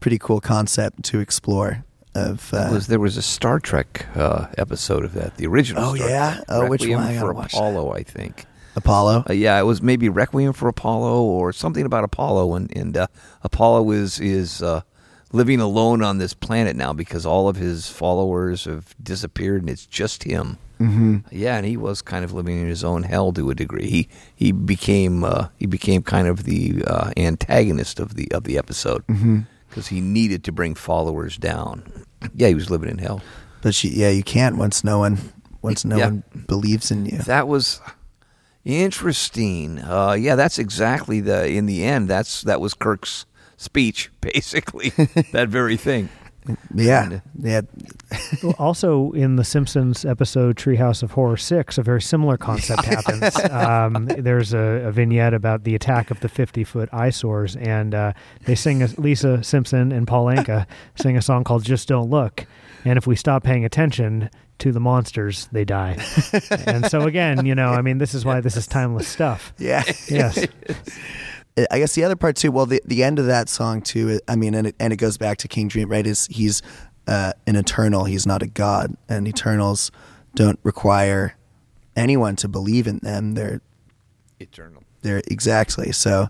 [SPEAKER 3] pretty cool concept to explore. Of uh,
[SPEAKER 4] was there was a Star Trek uh, episode of that, the original.
[SPEAKER 3] Oh,
[SPEAKER 4] Star
[SPEAKER 3] yeah?
[SPEAKER 4] Trek.
[SPEAKER 3] Oh, which one? I
[SPEAKER 4] for
[SPEAKER 3] watch that.
[SPEAKER 4] Apollo, I think.
[SPEAKER 3] Apollo.
[SPEAKER 4] Uh, yeah, it was maybe Requiem for Apollo or something about Apollo, and and uh, Apollo is is uh, living alone on this planet now because all of his followers have disappeared, and it's just him.
[SPEAKER 3] mm-hmm.
[SPEAKER 4] Yeah, and he was kind of living in his own hell to a degree. He he became uh, he became kind of the uh, antagonist of the of the episode
[SPEAKER 3] Mm-hmm.
[SPEAKER 4] because he needed to bring followers down. (clears throat) Yeah, he was living in hell.
[SPEAKER 3] But she, yeah, you can't once no one, once no
[SPEAKER 4] Yeah.
[SPEAKER 3] one believes in you.
[SPEAKER 4] That was interesting. Uh, yeah, that's exactly the. In the end, that's that was Kirk's speech, (laughs) basically. (laughs) that very thing.
[SPEAKER 3] Yeah, yeah.
[SPEAKER 2] Also, in the Simpsons episode Treehouse of Horror 6, a very similar concept happens. Um, there's a, a vignette about the attack of the 50 foot eyesores, and uh, they sing, a, Lisa Simpson and Paul Anka sing a song called Just Don't Look. And if we stop paying attention to the monsters, they die. (laughs) and so, again, you know, I mean, this is why this is timeless stuff.
[SPEAKER 3] Yeah.
[SPEAKER 2] Yes.
[SPEAKER 3] I guess the other part too. Well, the the end of that song too. I mean, and it, and it goes back to King Dream, right? Is he's uh, an eternal. He's not a god, and eternals don't require anyone to believe in them. They're
[SPEAKER 4] Eternal.
[SPEAKER 3] they're exactly so.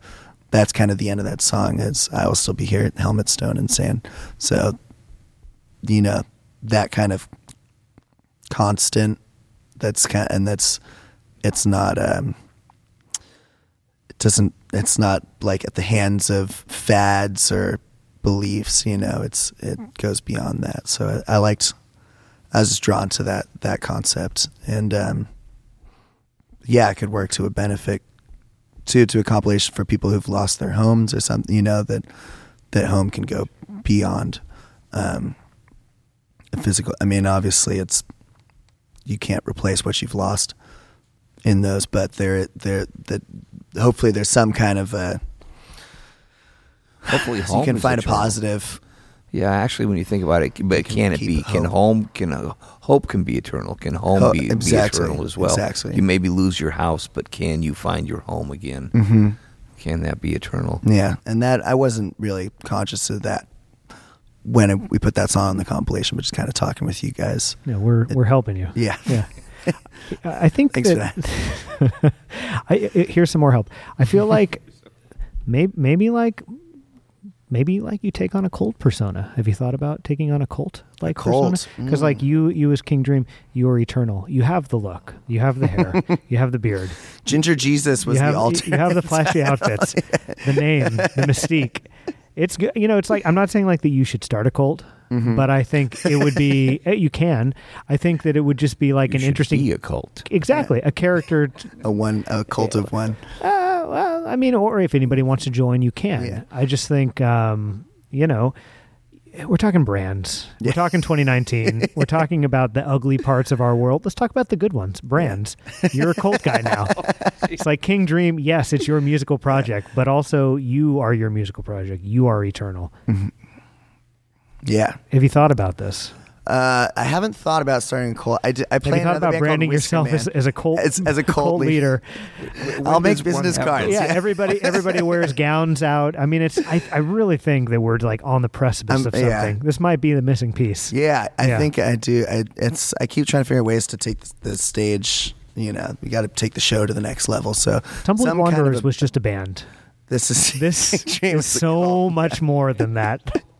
[SPEAKER 3] That's kind of the end of that song. Is I will still be here at Helmet Stone and Sand. So, you know, that kind of constant. That's kind, of, and that's it's not. um It doesn't. It's not like at the hands of fads or beliefs. You know, it's it goes beyond that. So I, I liked. I was drawn to that that concept, and um, yeah, it could work to a benefit to to a compilation for people who've lost their homes or something. You know that that home can go beyond um, physical. I mean, obviously, it's you can't replace what you've lost in those, but there there that hopefully there's some kind of a (sighs)
[SPEAKER 4] Hopefully,
[SPEAKER 3] so
[SPEAKER 4] home
[SPEAKER 3] you can find a
[SPEAKER 4] eternal.
[SPEAKER 3] positive.
[SPEAKER 4] Yeah, actually, when you think about it, but
[SPEAKER 3] can
[SPEAKER 4] can, it
[SPEAKER 3] keep
[SPEAKER 4] be? Can
[SPEAKER 3] hope.
[SPEAKER 4] home? Can uh, hope can be eternal? Can home
[SPEAKER 3] Ho-
[SPEAKER 4] be,
[SPEAKER 3] exactly,
[SPEAKER 4] be eternal as well?
[SPEAKER 3] exactly.
[SPEAKER 4] You maybe lose your house, but can you find your home again?
[SPEAKER 3] Mm-hmm.
[SPEAKER 4] Can that be eternal?
[SPEAKER 3] Yeah, and that I wasn't really conscious of that when we put that song on the compilation, but just kind of talking with you guys.
[SPEAKER 2] Yeah, we're, we're helping you.
[SPEAKER 3] Yeah,
[SPEAKER 2] Yeah. (laughs) I think
[SPEAKER 3] Thanks for
[SPEAKER 2] that. (laughs) I, here's some more help. I feel like maybe maybe like maybe like you take on a cult persona. Have you thought about taking on a cult like
[SPEAKER 3] cult?
[SPEAKER 2] persona? Because
[SPEAKER 3] Mm.
[SPEAKER 2] like you you as King Dream, you are eternal. You have the look. You have the hair. (laughs) you have the beard.
[SPEAKER 3] Ginger Jesus was
[SPEAKER 2] you have
[SPEAKER 3] the alter.
[SPEAKER 2] you have the (laughs) flashy outfits. the name, the mystique. It's good. You know, it's like I'm not saying like that you should start a cult.
[SPEAKER 3] Mm-hmm.
[SPEAKER 2] But I think it would be (laughs) eh, you can. I think that it would just be like
[SPEAKER 4] You
[SPEAKER 2] an interesting
[SPEAKER 4] be a cult.
[SPEAKER 2] Exactly, a character. t-
[SPEAKER 3] a one a cult of one.
[SPEAKER 2] Uh, well, I mean, or if anybody wants to join, you can.
[SPEAKER 3] Yeah.
[SPEAKER 2] I just think, um, you know, we're talking brands. We're
[SPEAKER 3] Yeah.
[SPEAKER 2] talking 2019. (laughs) we're talking about the ugly parts of our world. Let's talk about the good ones. Brands. You're a cult guy now. (laughs) it's like King Dream. Yes, it's your musical project, but also you are your musical project. You are eternal.
[SPEAKER 3] Yeah.
[SPEAKER 2] Have you thought about this?
[SPEAKER 3] Uh, I haven't thought about starting a cult. I, d- I
[SPEAKER 2] Have
[SPEAKER 3] play
[SPEAKER 2] you thought
[SPEAKER 3] another
[SPEAKER 2] about
[SPEAKER 3] band
[SPEAKER 2] branding yourself as, as a cult
[SPEAKER 3] As- as a cult
[SPEAKER 2] leader?
[SPEAKER 3] I'll make business cards.
[SPEAKER 2] yeah, everybody everybody wears (laughs) gowns out. I mean, it's I, I really think that we're like on the precipice
[SPEAKER 3] Um,
[SPEAKER 2] of
[SPEAKER 3] yeah.
[SPEAKER 2] something. This might be the missing piece.
[SPEAKER 3] Yeah, I
[SPEAKER 2] Yeah.
[SPEAKER 3] think I do. I, it's I keep trying to figure out ways to take the, the stage. You know, we got to take the show to the next level. So
[SPEAKER 2] Tumbleweed
[SPEAKER 3] some kind of
[SPEAKER 2] Wanderers
[SPEAKER 3] a-
[SPEAKER 2] was just a band.
[SPEAKER 3] this is
[SPEAKER 2] This (laughs) is so
[SPEAKER 3] cult.
[SPEAKER 2] much more than that. (laughs)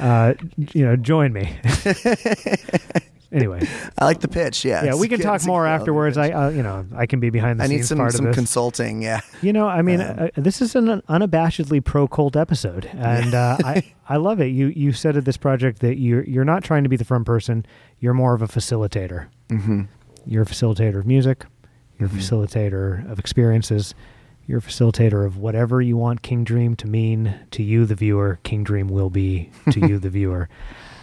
[SPEAKER 2] Uh, you know, join me. (laughs) anyway,
[SPEAKER 3] I like the pitch. Yeah,
[SPEAKER 2] yeah, we can talk more afterwards. I, uh, you know, I can be behind the
[SPEAKER 3] I
[SPEAKER 2] scenes I
[SPEAKER 3] need some
[SPEAKER 2] part
[SPEAKER 3] some consulting. Yeah,
[SPEAKER 2] You know, I mean,
[SPEAKER 3] Um,
[SPEAKER 2] uh, this is an unabashedly pro cult episode, (laughs) and uh, I I love it. You you said at this project that you're you're not trying to be the front person. You're more of a facilitator.
[SPEAKER 3] mm-hmm.
[SPEAKER 2] You're a facilitator of music. You're a
[SPEAKER 3] Mhm.
[SPEAKER 2] facilitator of experiences. You're a facilitator of whatever you want King Dream to mean to you, the viewer. King Dream will be (laughs) to you, the viewer.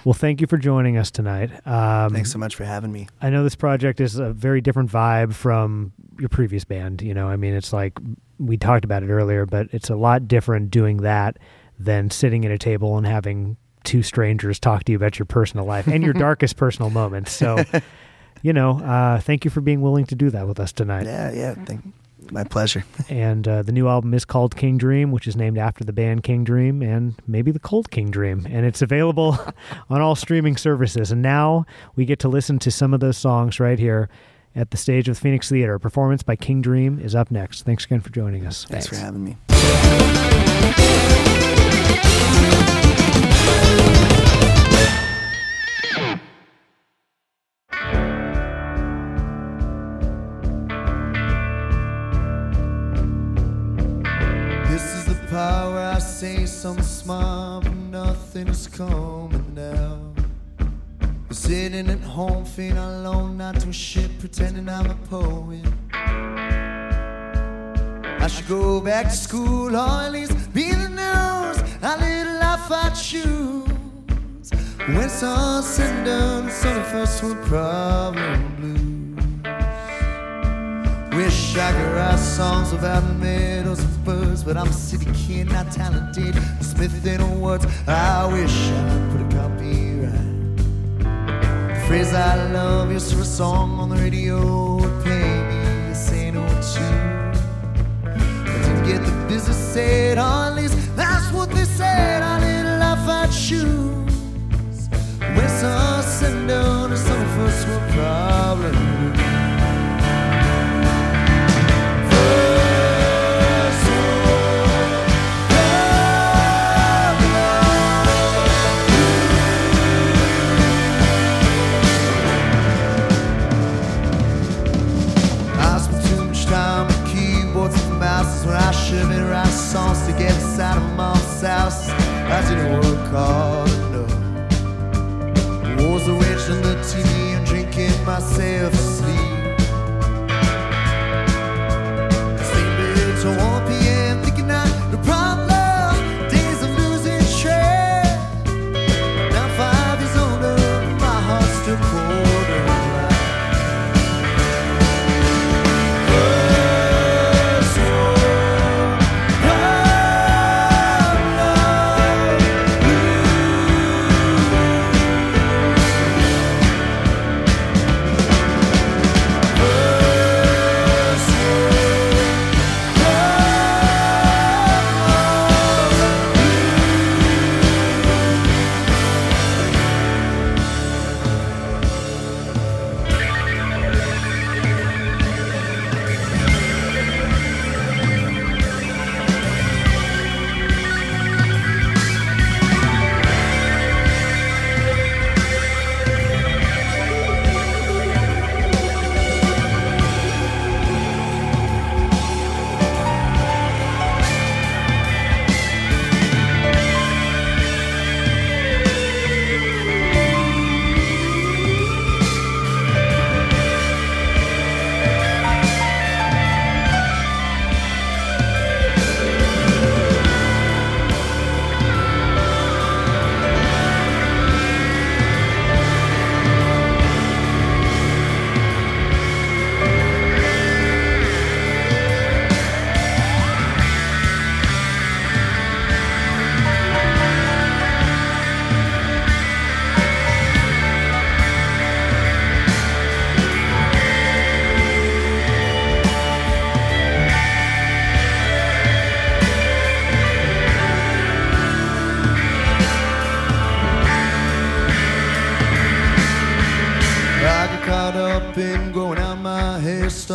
[SPEAKER 2] Well, thank you for joining us tonight. Um,
[SPEAKER 3] Thanks so much for having me.
[SPEAKER 2] I know this project is a very different vibe from your previous band. You know, I mean, it's like we talked about it earlier, but it's a lot different doing that than sitting at a table and having two strangers talk to you about your personal life and your (laughs) darkest personal moments. So, (laughs) you know, uh, thank you for being willing to do that with us tonight.
[SPEAKER 3] Yeah, yeah. Thank,
[SPEAKER 5] My pleasure. (laughs)
[SPEAKER 2] And uh, the new album is called King Dream, which is named after the band King Dream and maybe the Cold King Dream. And it's available (laughs) on all streaming services. And now we get to listen to some of those songs right here at the stage of the Phoenix Theater. A performance by King Dream is up next. Thanks again for joining us.
[SPEAKER 5] Thanks for having me.
[SPEAKER 3] I say something smart, but nothing's coming now. Sitting at home, feeling alone, not doing shit, pretending I'm a poet. I should go back to school, or at least be the news. A little life I choose. When it's all said and done, it's only first world problem blues. Wish I could write songs about meadows and birds, but I'm a city kid, not talented. Smith in words, I wish I could put a copyright. The phrase I love is for a song on the radio would pay me a cent or two. I didn't get the business said, at least that's what they said. I little life I choose. All said and done, it's only first world problem. Songs to get inside of mom's house. I didn't work hard enough. Was on the TV and drinking myself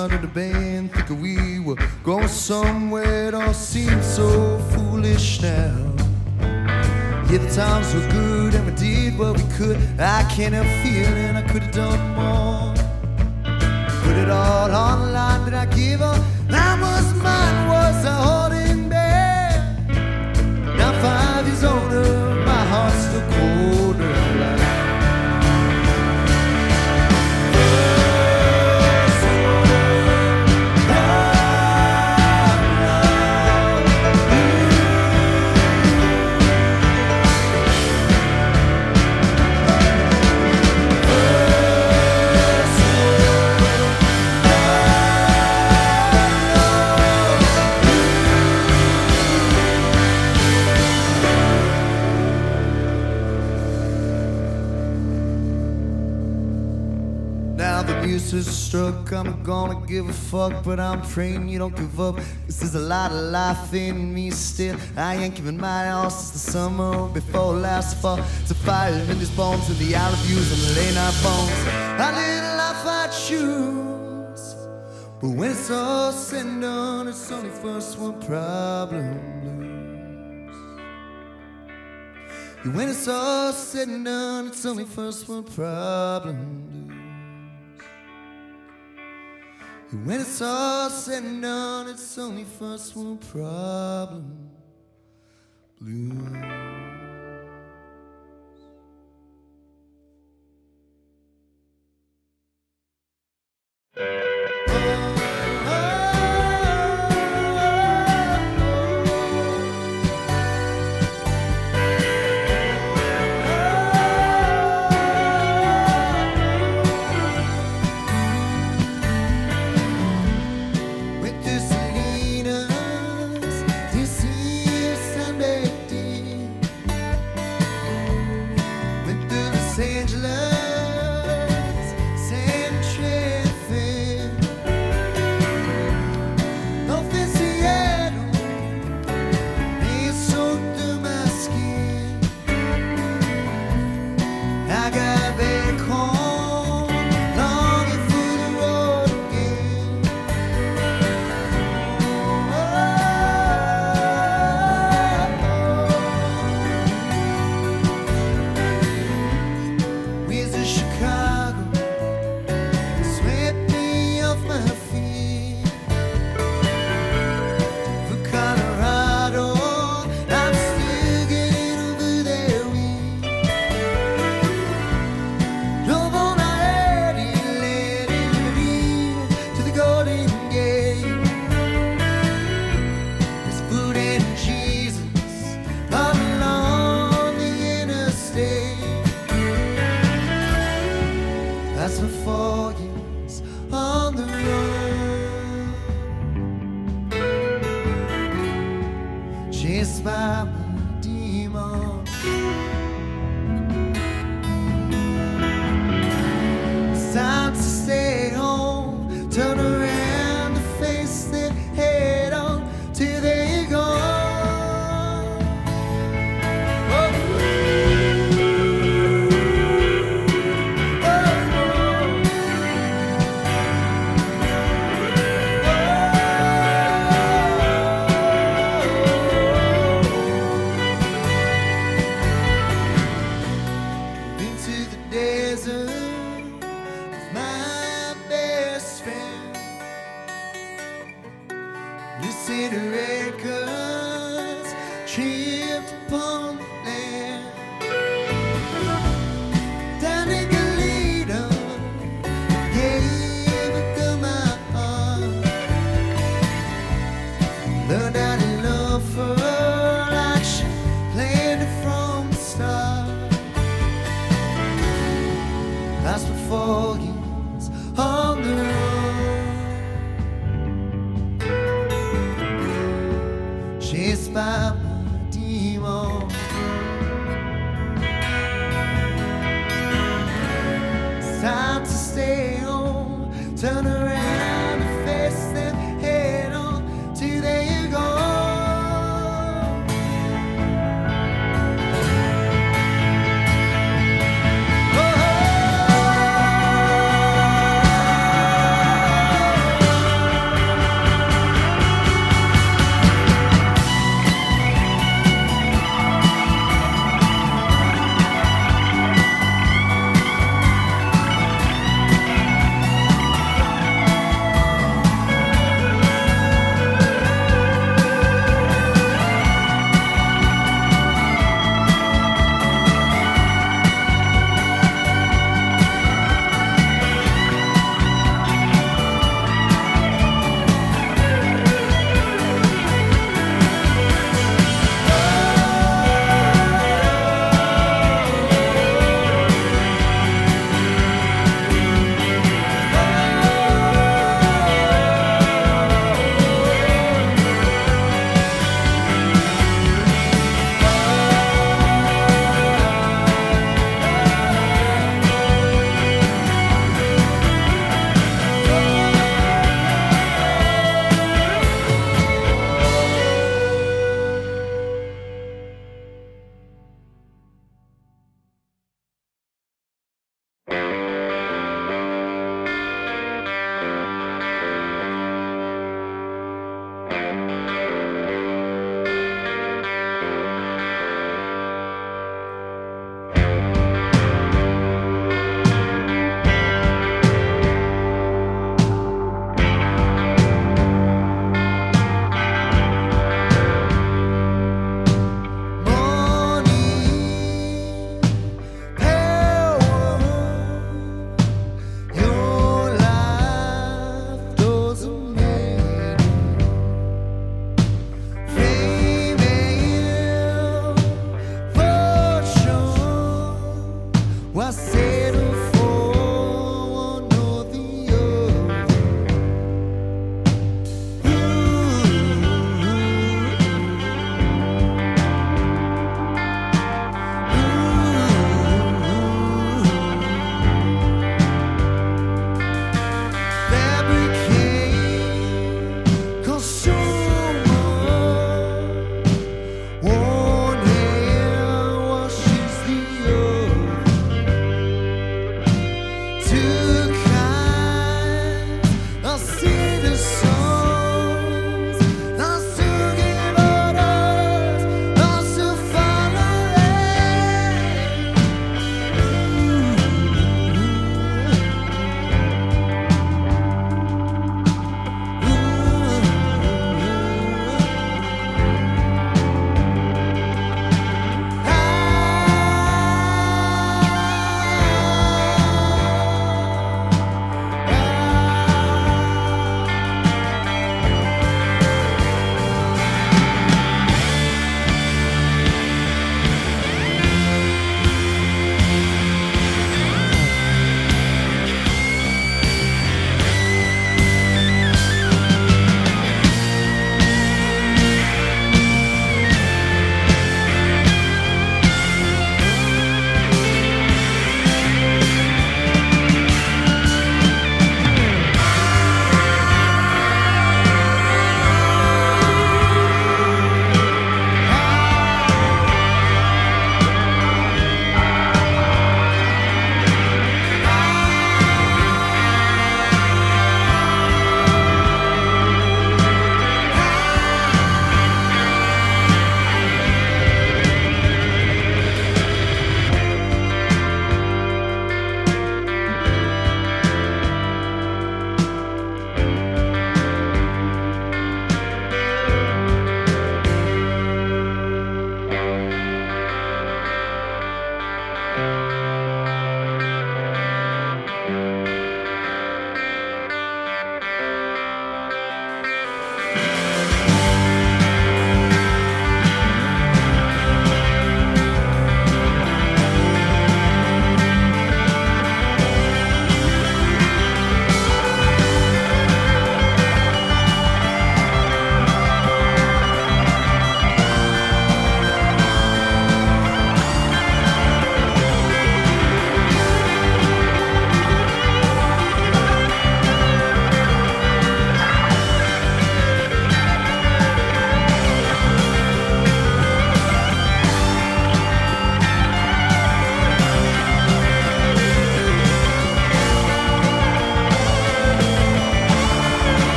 [SPEAKER 3] started a band, thinking we were going somewhere. It all seems so foolish now. Yeah, the times were good and we did what we could. I can't help feeling I could have done more. Fuck, but I'm praying you don't give up. Cause there's a lot of life in me still. I ain't giving my all since the summer before last fall. A fire in these bones and the olive views and the late bones. I live the life I choose. But when it's all said and done, it's only first world problem when it's all said and done, it's only first world problem. And when it's all said and done, it's only first world problem blues. Went Los Angeles, desert